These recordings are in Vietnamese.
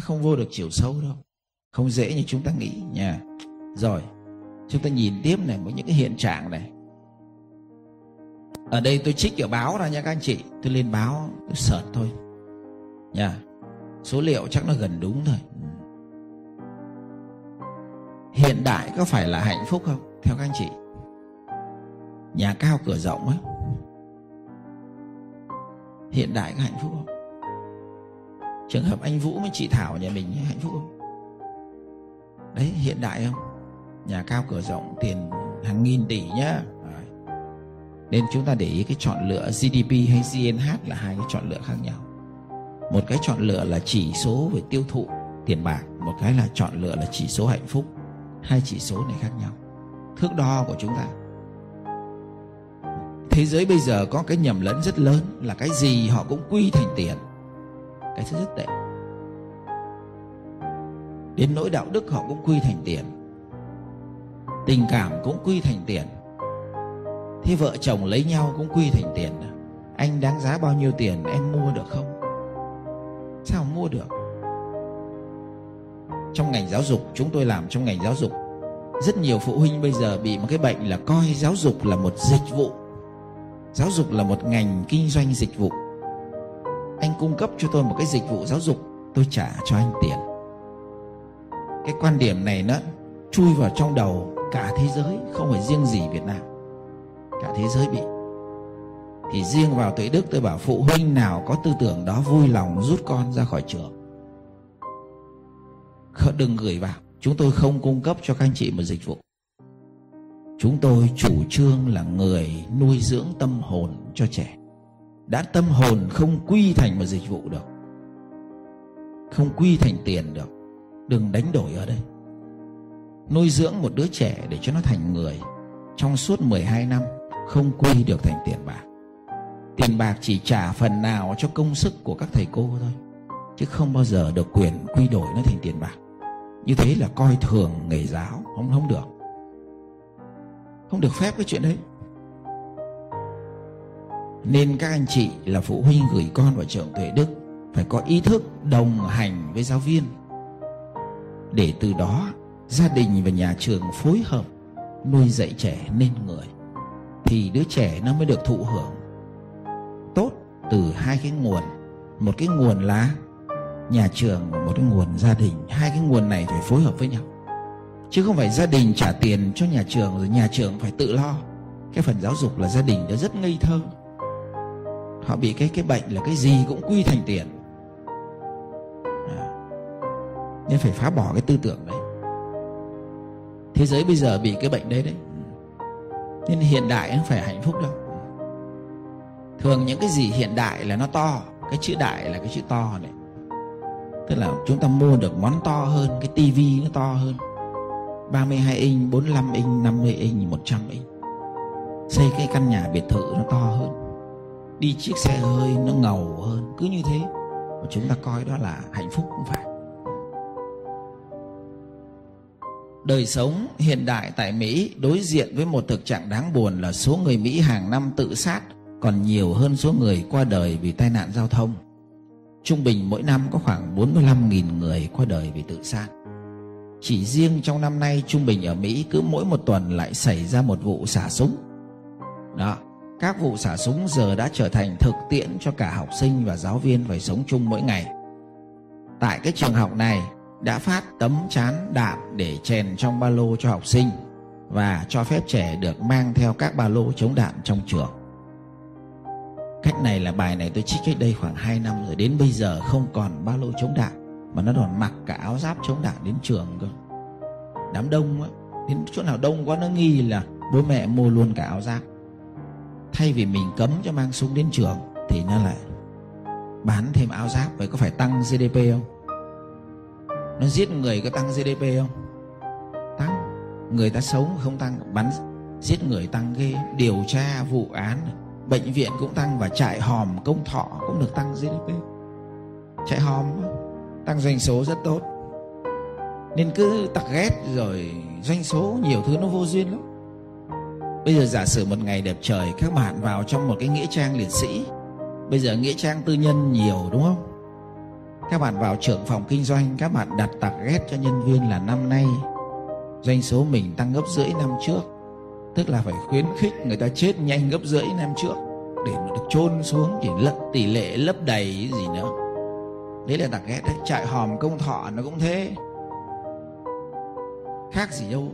nó không vô được chiều sâu đâu. Không dễ như chúng ta nghĩ nha. Rồi, chúng ta nhìn tiếp này với những cái hiện trạng này. Ở đây tôi trích ở báo ra nha các anh chị. Tôi lên báo, tôi sợt thôi. Nha. Số liệu chắc nó gần đúng thôi. Ừ. Hiện đại có phải là hạnh phúc không? Theo các anh chị. Nhà cao cửa rộng ấy hiện đại có hạnh phúc không? Trường hợp anh vũ với chị thảo nhà mình hạnh phúc không? Đấy, hiện đại không? Nhà cao cửa rộng, tiền hàng nghìn tỷ nhá. Nên chúng ta để ý cái chọn lựa GDP hay GNH là hai cái chọn lựa khác nhau. Một cái chọn lựa là chỉ số về tiêu thụ tiền bạc, một cái là chọn lựa là chỉ số hạnh phúc. Hai chỉ số này khác nhau. Thước đo của chúng ta. Thế giới bây giờ có cái nhầm lẫn rất lớn là cái gì họ cũng quy thành tiền cái sẽ rất tệ đến nỗi đạo đức họ cũng quy thành tiền, tình cảm cũng quy thành tiền, thế vợ chồng lấy nhau cũng quy thành tiền anh đáng giá bao nhiêu tiền em mua được không? Sao mua được? Trong ngành giáo dục, chúng tôi làm trong ngành giáo dục, rất nhiều phụ huynh bây giờ bị một cái bệnh là coi giáo dục là một dịch vụ. Giáo dục là một ngành kinh doanh dịch vụ cung cấp cho tôi một cái dịch vụ giáo dục, tôi trả cho anh tiền. Cái quan điểm này nó chui vào trong đầu cả thế giới, không phải riêng gì việt nam. Cả thế giới bị. Thì riêng vào tuệ đức tôi bảo phụ huynh nào có tư tưởng đó vui lòng rút con ra khỏi trường. Đừng gửi vào. Chúng tôi không cung cấp cho các anh chị một dịch vụ. Chúng tôi chủ trương là người nuôi dưỡng tâm hồn cho trẻ đã tâm hồn không quy thành một dịch vụ được. Không quy thành tiền được. Đừng đánh đổi ở đây. Nuôi dưỡng một đứa trẻ để cho nó thành người, trong suốt 12 năm, không quy được thành tiền bạc. Tiền bạc chỉ trả phần nào cho công sức của các thầy cô thôi, chứ không bao giờ được quyền quy đổi nó thành tiền bạc. Như thế là coi thường nghề giáo, không không được. Không được phép cái chuyện đấy nên các anh chị là phụ huynh gửi con vào trường tuệ đức phải có ý thức đồng hành với giáo viên. Để từ đó, gia đình và nhà trường phối hợp nuôi dạy trẻ nên người, thì đứa trẻ nó mới được thụ hưởng. Tốt từ hai cái nguồn, một cái nguồn là nhà trường và một cái nguồn gia đình. Hai cái nguồn này phải phối hợp với nhau, chứ không phải gia đình trả tiền cho nhà trường rồi nhà trường phải tự lo. Cái phần giáo dục là gia đình đã rất ngây thơ họ bị cái cái bệnh là cái gì cũng quy thành tiền. À. nên phải phá bỏ cái tư tưởng đấy. Thế giới bây giờ bị cái bệnh đấy đấy. Nên hiện đại không phải hạnh phúc đâu. Thường những cái gì hiện đại là nó to, cái chữ đại là cái chữ to này. Tức là chúng ta mua được món to hơn, cái tivi nó to hơn. 32 inch 45 inch 50 inch 100 inch. Xây cái căn nhà biệt thự nó to hơn đi chiếc xe hơi nó ngầu hơn cứ như thế mà chúng ta coi đó là hạnh phúc cũng phải đời sống hiện đại tại Mỹ đối diện với một thực trạng đáng buồn là số người Mỹ hàng năm tự sát còn nhiều hơn số người qua đời vì tai nạn giao thông. Trung bình mỗi năm có khoảng 45.000 người qua đời vì tự sát. Chỉ riêng trong năm nay trung bình ở Mỹ cứ mỗi một tuần lại xảy ra một vụ xả súng. Đó, các vụ xả súng giờ đã trở thành thực tiễn cho cả học sinh và giáo viên phải sống chung mỗi ngày. Tại cái trường học này, đã phát tấm chán đạn để chèn trong ba lô cho học sinh và cho phép trẻ được mang theo các ba lô chống đạn trong trường. Cách này là bài này tôi trích cách đây khoảng 2 năm rồi, Đến bây giờ không còn ba lô chống đạn, Mà nó còn mặc cả áo giáp chống đạn đến trường cơ Đám đông á, Đến chỗ nào đông quá nó nghi là Bố mẹ mua luôn cả áo giáp Thay vì mình cấm cho mang súng đến trường, Thì nó lại bán thêm áo giáp. Vậy có phải tăng GDP không? Nó giết người có tăng GDP không? Tăng. Người ta sống không tăng, Bắn, giết người tăng ghê. Điều tra vụ án, bệnh viện cũng tăng và trại hòm, công thọ cũng được tăng GDP trại hòm tăng doanh số rất tốt. Nên cứ tặc ghét rồi doanh số nhiều thứ nó vô duyên lắm bây giờ giả sử một ngày đẹp trời, các bạn vào trong một cái nghĩa trang liệt sĩ. Bây giờ nghĩa trang tư nhân nhiều, đúng không? Các bạn vào trưởng phòng kinh doanh, các bạn đặt tạc ghét cho nhân viên là năm nay. Doanh số mình tăng gấp rưỡi năm trước. Tức là phải khuyến khích người ta chết nhanh gấp rưỡi năm trước để nó được chôn xuống chỉ lấp tỷ lệ lấp đầy gì nữa. Đấy là tạc ghét đấy. Trại hòm, công thọ nó cũng thế. Khác gì đâu.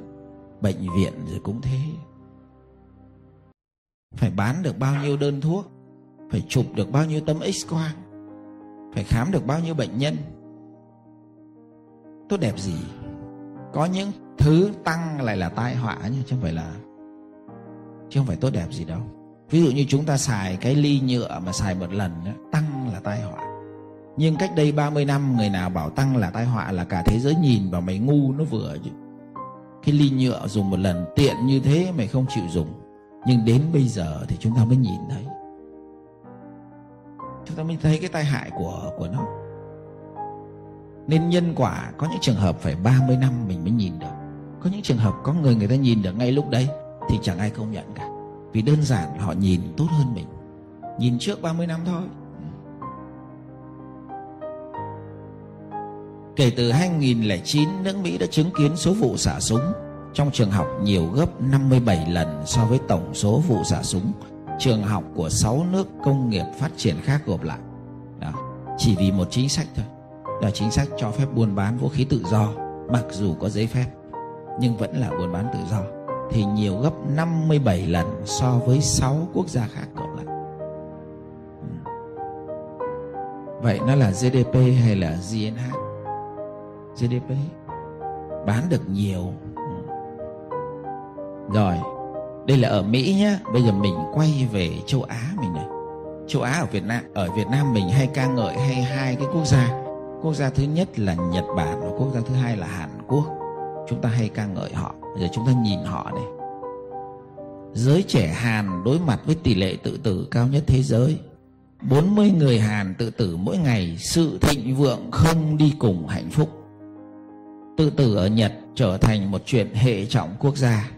Bệnh viện rồi cũng thế phải bán được bao nhiêu đơn thuốc? Phải chụp được bao nhiêu tấm x quang phải khám được bao nhiêu bệnh nhân? Tốt đẹp gì? Có những thứ tăng lại là tai họa nhưng chứ không phải là chứ không phải tốt đẹp gì đâu. Ví dụ như chúng ta xài cái ly nhựa mà xài một lần đó, tăng là tai họa. Nhưng cách đây 30 năm người nào bảo tăng là tai họa là cả thế giới nhìn vào mày ngu nó vừa chứ. Cái ly nhựa dùng một lần tiện như thế mày không chịu dùng nhưng đến bây giờ thì chúng ta mới nhìn thấy. Chúng ta mới thấy cái tai hại của của nó. Nên nhân quả có những trường hợp phải 30 năm mình mới nhìn được. Có những trường hợp có người người ta nhìn được ngay lúc đấy thì chẳng ai công nhận cả. Vì đơn giản họ nhìn tốt hơn mình. Nhìn trước 30 năm thôi. Kể từ 2009, nước Mỹ đã chứng kiến số vụ xả súng trong trường học nhiều gấp 57 lần so với tổng số vụ xả súng, trường học của 6 nước công nghiệp phát triển khác gộp lại. Đó. Chỉ vì một chính sách thôi. Là chính sách cho phép buôn bán vũ khí tự do, mặc dù có giấy phép, nhưng vẫn là buôn bán tự do thì nhiều gấp 57 lần so với 6 quốc gia khác cộng lại. Ừ. Vậy nó là GDP hay là GNH? GDP bán được nhiều. Rồi, đây là ở Mỹ nhá. Bây giờ mình quay về châu Á mình này. Châu Á ở Việt Nam, ở Việt Nam mình hay ca ngợi hay hai cái quốc gia. Quốc gia thứ nhất là Nhật Bản và quốc gia thứ hai là Hàn Quốc chúng ta hay ca ngợi họ bây giờ chúng ta nhìn họ này giới trẻ Hàn đối mặt với tỷ lệ tự tử cao nhất thế giới 40 người Hàn tự tử mỗi ngày sự thịnh vượng không đi cùng hạnh phúc tự tử ở Nhật trở thành một chuyện hệ trọng quốc gia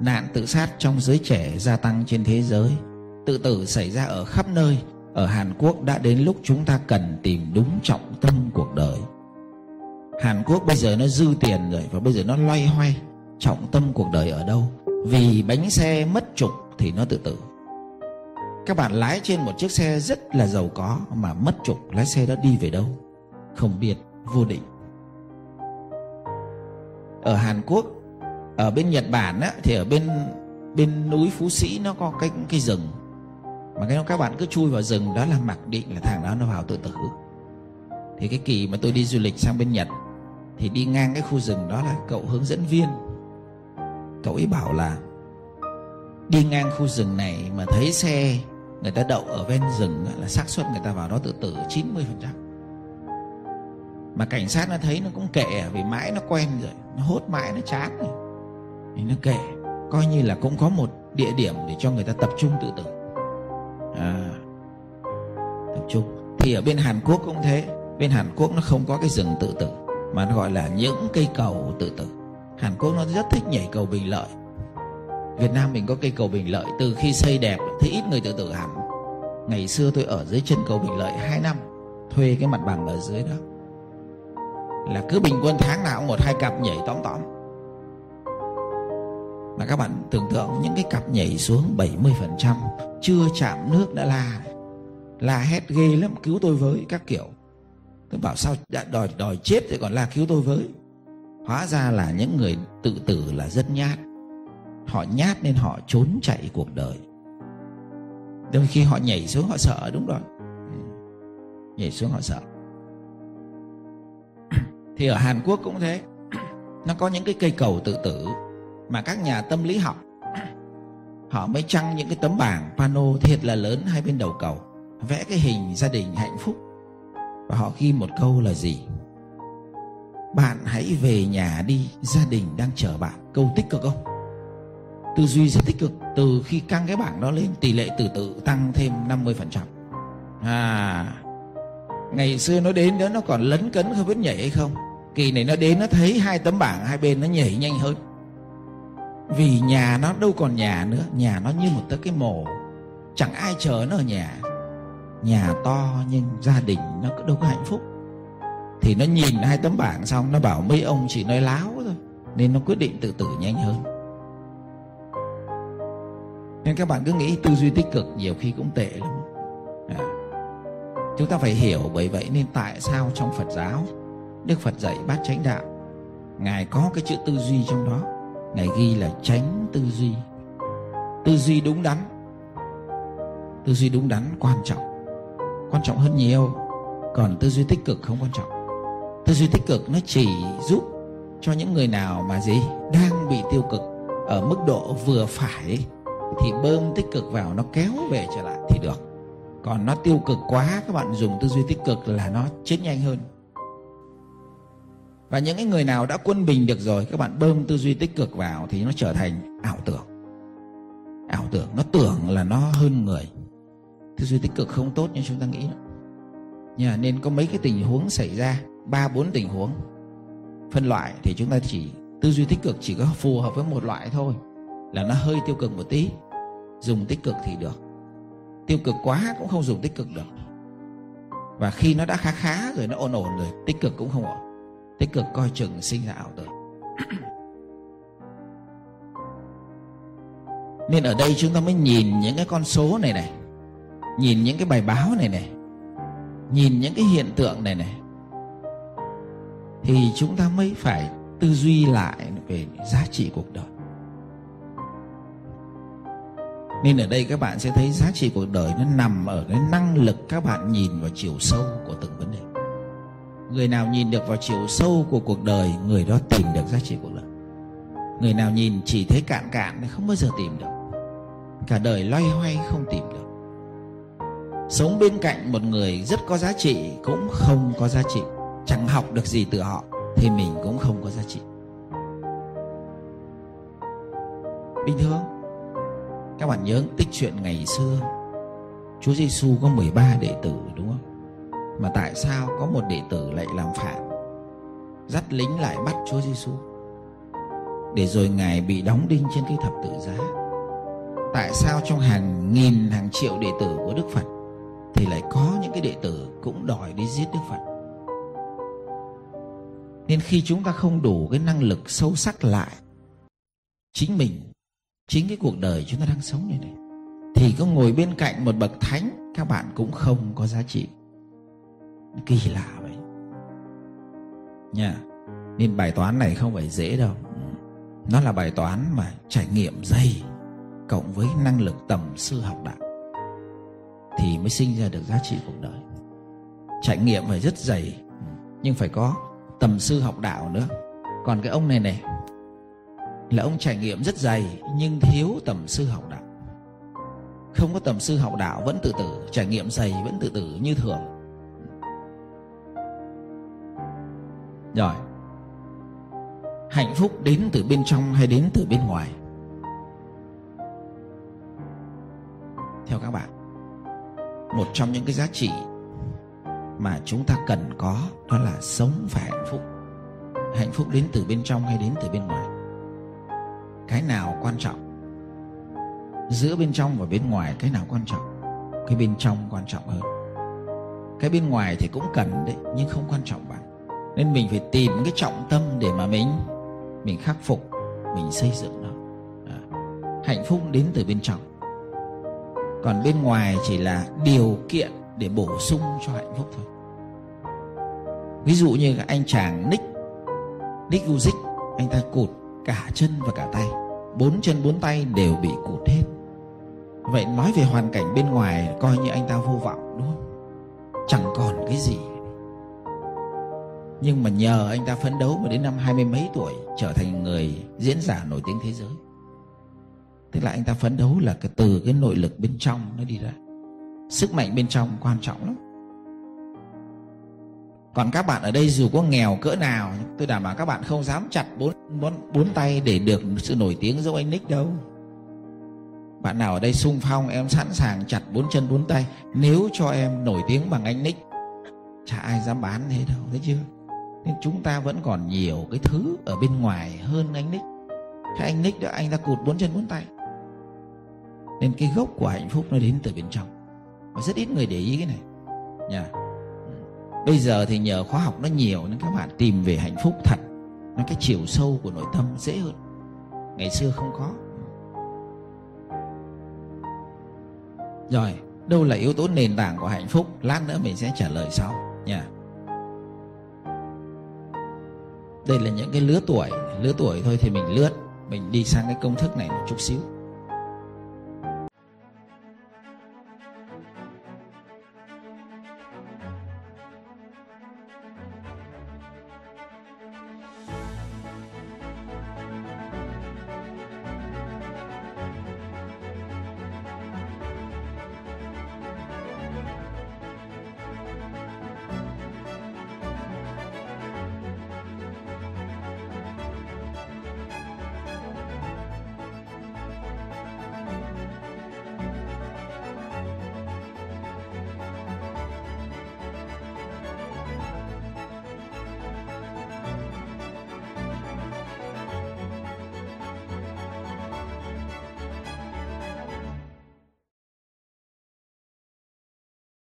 nạn tự sát trong giới trẻ gia tăng trên thế giới. Tự tử xảy ra ở khắp nơi. Ở Hàn Quốc đã đến lúc chúng ta cần tìm đúng trọng tâm cuộc đời. Hàn Quốc bây giờ nó dư tiền rồi và bây giờ nó loay hoay. Trọng tâm cuộc đời ở đâu? Vì bánh xe mất trục thì nó tự tử. Các bạn lái trên một chiếc xe rất là giàu có mà mất trục, lái xe đó đi về đâu? Không biết, vô định. Ở Hàn Quốc ở bên Nhật Bản á, thì ở bên bên núi Phú Sĩ nó có cái cái rừng. Mà cái các bạn cứ chui vào rừng đó là mặc định là thằng đó nó vào tự tử. Thì cái kỳ mà tôi đi du lịch sang bên Nhật thì đi ngang cái khu rừng đó là cậu hướng dẫn viên. Cậu ấy bảo là đi ngang khu rừng này mà thấy xe người ta đậu ở ven rừng là xác suất người ta vào đó tự tử 90% mà cảnh sát nó thấy nó cũng kệ à, vì mãi nó quen rồi nó hốt mãi nó chán rồi thì nó kệ coi như là cũng có một địa điểm để cho người ta tập trung tự tử. À, tập trung. Thì ở bên Hàn Quốc cũng thế. Bên Hàn Quốc nó không có cái rừng tự tử mà nó gọi là những cây cầu tự tử. Hàn Quốc nó rất thích nhảy cầu bình lợi. Việt Nam mình có cây cầu bình lợi từ khi xây đẹp thấy ít người tự tử hẳn. Ngày xưa tôi ở dưới chân cầu bình lợi 2 năm thuê cái mặt bằng ở dưới đó. Là cứ bình quân tháng nào cũng một hai cặp nhảy tóm tóm mà các bạn tưởng tượng những cái cặp nhảy xuống 70% chưa chạm nước đã la. La hét ghê lắm, cứu tôi với, các kiểu. Tôi bảo sao đã đòi đòi chết thì còn la cứu tôi với. Hóa ra là những người tự tử là rất nhát. Họ nhát nên họ trốn chạy cuộc đời. Đôi khi họ nhảy xuống, họ sợ, đúng rồi. Ừ. Nhảy xuống họ sợ. Thì ở Hàn Quốc cũng thế. Nó có những cái cây cầu tự tử mà các nhà tâm lý học. Họ mới trăng những cái tấm bảng pano thiệt là lớn hai bên đầu cầu, vẽ cái hình gia đình hạnh phúc. Và họ ghi một câu là gì? Bạn hãy về nhà đi, gia đình đang chờ bạn. Câu tích cực không? Tư duy rất tích cực. Từ khi căng cái bảng đó lên, tỷ lệ tự tăng thêm 50% à ngày xưa nó đến đó nó còn lấn cấn không biết nhảy hay không. Kỳ này nó đến nó thấy hai tấm bảng hai bên nó nhảy nhanh hơn vì nhà nó đâu còn nhà nữa, nhà nó như một tấc cái mồ. Chẳng ai chờ nó ở nhà. Nhà to nhưng gia đình nó đâu có hạnh phúc. Thì nó nhìn hai tấm bảng xong, nó bảo mấy ông chỉ nói láo thôi, nên nó quyết định tự tử nhanh hơn. Nên các bạn cứ nghĩ tư duy tích cực nhiều khi cũng tệ lắm. À. chúng ta phải hiểu bởi vậy nên tại sao trong phật giáo, đức phật dạy bát chánh đạo, ngài có cái chữ tư duy trong đó ngài ghi là tránh tư duy. Tư duy đúng đắn. Tư duy đúng đắn quan trọng. Quan trọng hơn nhiều. Còn tư duy tích cực không quan trọng. Tư duy tích cực nó chỉ giúp cho những người nào mà gì, đang bị tiêu cực ở mức độ vừa phải thì bơm tích cực vào nó kéo về trở lại thì được. Còn nó tiêu cực quá, các bạn dùng tư duy tích cực là nó chết nhanh hơn và những cái người nào đã quân bình được rồi các bạn bơm tư duy tích cực vào thì nó trở thành ảo tưởng. Ảo tưởng nó tưởng là nó hơn người. Tư duy tích cực không tốt như chúng ta nghĩ Nhà, nên có mấy cái tình huống xảy ra ba bốn tình huống. Phân loại thì chúng ta chỉ tư duy tích cực chỉ có phù hợp với một loại thôi là nó hơi tiêu cực một tí. Dùng tích cực thì được. Tiêu cực quá cũng không dùng tích cực được. Và khi nó đã khá khá rồi nó ổn ổn rồi tích cực cũng không ổn tích cực coi chừng sinh ra ảo tưởng. Nên ở đây chúng ta mới nhìn những cái con số này này, nhìn những cái bài báo này này, nhìn những cái hiện tượng này này, thì chúng ta mới phải tư duy lại về giá trị cuộc đời. Nên ở đây các bạn sẽ thấy giá trị cuộc đời nó nằm ở cái năng lực các bạn nhìn vào chiều sâu của từng vấn đề người nào nhìn được vào chiều sâu của cuộc đời, người đó tìm được giá trị cuộc đời. Người nào nhìn chỉ thấy cạn cạn thì không bao giờ tìm được. Cả đời loay hoay không tìm được. Sống bên cạnh một người rất có giá trị cũng không có giá trị. Chẳng học được gì từ họ thì mình cũng không có giá trị. Bình thường, các bạn nhớ tích chuyện ngày xưa. Chúa Giêsu có 13 đệ tử, đúng không? Mà tại sao có một đệ tử lại làm phản? Dắt lính lại bắt Chúa Giêsu. Để rồi ngài bị đóng đinh trên cái thập tự giá. Tại sao trong hàng nghìn, hàng triệu đệ tử của Đức Phật thì lại có những cái đệ tử cũng đòi đi giết Đức Phật? Nên khi chúng ta không đủ cái năng lực sâu sắc lại chính mình, chính cái cuộc đời chúng ta đang sống này này, thì có ngồi bên cạnh một bậc thánh, các bạn cũng không có giá trị kỳ lạ vậy? Nha, nên bài toán này không phải dễ đâu. Nó là bài toán mà trải nghiệm dày, cộng với năng lực tầm sư học đạo, thì mới sinh ra được giá trị cuộc đời. Trải nghiệm phải rất dày, nhưng phải có tầm sư học đạo nữa. Còn cái ông này này, là ông trải nghiệm rất dày, nhưng thiếu tầm sư học đạo. Không có tầm sư học đạo vẫn tự tử, trải nghiệm dày vẫn tự tử như thường. Rồi. Hạnh phúc đến từ bên trong hay đến từ bên ngoài? Theo các bạn, một trong những cái giá trị mà chúng ta cần có đó là sống phải hạnh phúc. Hạnh phúc đến từ bên trong hay đến từ bên ngoài? Cái nào quan trọng? Giữa bên trong và bên ngoài, cái nào quan trọng? Cái bên trong quan trọng hơn. Cái bên ngoài thì cũng cần đấy, nhưng không quan trọng bằng nên mình phải tìm cái trọng tâm để mà mình mình khắc phục, mình xây dựng nó. À. hạnh phúc đến từ bên trong. Còn bên ngoài chỉ là điều kiện để bổ sung cho hạnh phúc thôi. Ví dụ như anh chàng Nick Nick Uzik anh ta cụt cả chân và cả tay. Bốn chân bốn tay đều bị cụt hết. Vậy nói về hoàn cảnh bên ngoài coi như anh ta vô vọng, đúng không? Chẳng còn cái gì nhưng mà nhờ anh ta phấn đấu mà đến năm hai mươi mấy tuổi trở thành người diễn giả nổi tiếng thế giới. Tức là anh ta phấn đấu là cái từ cái nội lực bên trong nó đi ra. Sức mạnh bên trong quan trọng lắm. Còn các bạn ở đây dù có nghèo cỡ nào, tôi đảm bảo các bạn không dám chặt bốn bốn bốn tay để được sự nổi tiếng giống anh Nick đâu. Bạn nào ở đây sung phong, em sẵn sàng chặt bốn chân bốn tay, nếu cho em nổi tiếng bằng anh Nick, chả ai dám bán thế đâu, thấy chưa? Nên chúng ta vẫn còn nhiều cái thứ ở bên ngoài hơn anh Nick. Hay anh Nick đó, anh ta cụt bốn chân bốn tay. Nên cái gốc của hạnh phúc nó đến từ bên trong. Và rất ít người để ý cái này. Nha. Bây giờ thì nhờ khóa học nó nhiều nên các bạn tìm về hạnh phúc thật. Nó cái chiều sâu của nội tâm dễ hơn. Ngày xưa không có. Rồi, đâu là yếu tố nền tảng của hạnh phúc? Lát nữa mình sẽ trả lời sau. Nha. Đây là những cái lứa tuổi lứa tuổi thôi thì mình lướt, mình đi sang cái công thức này một chút xíu.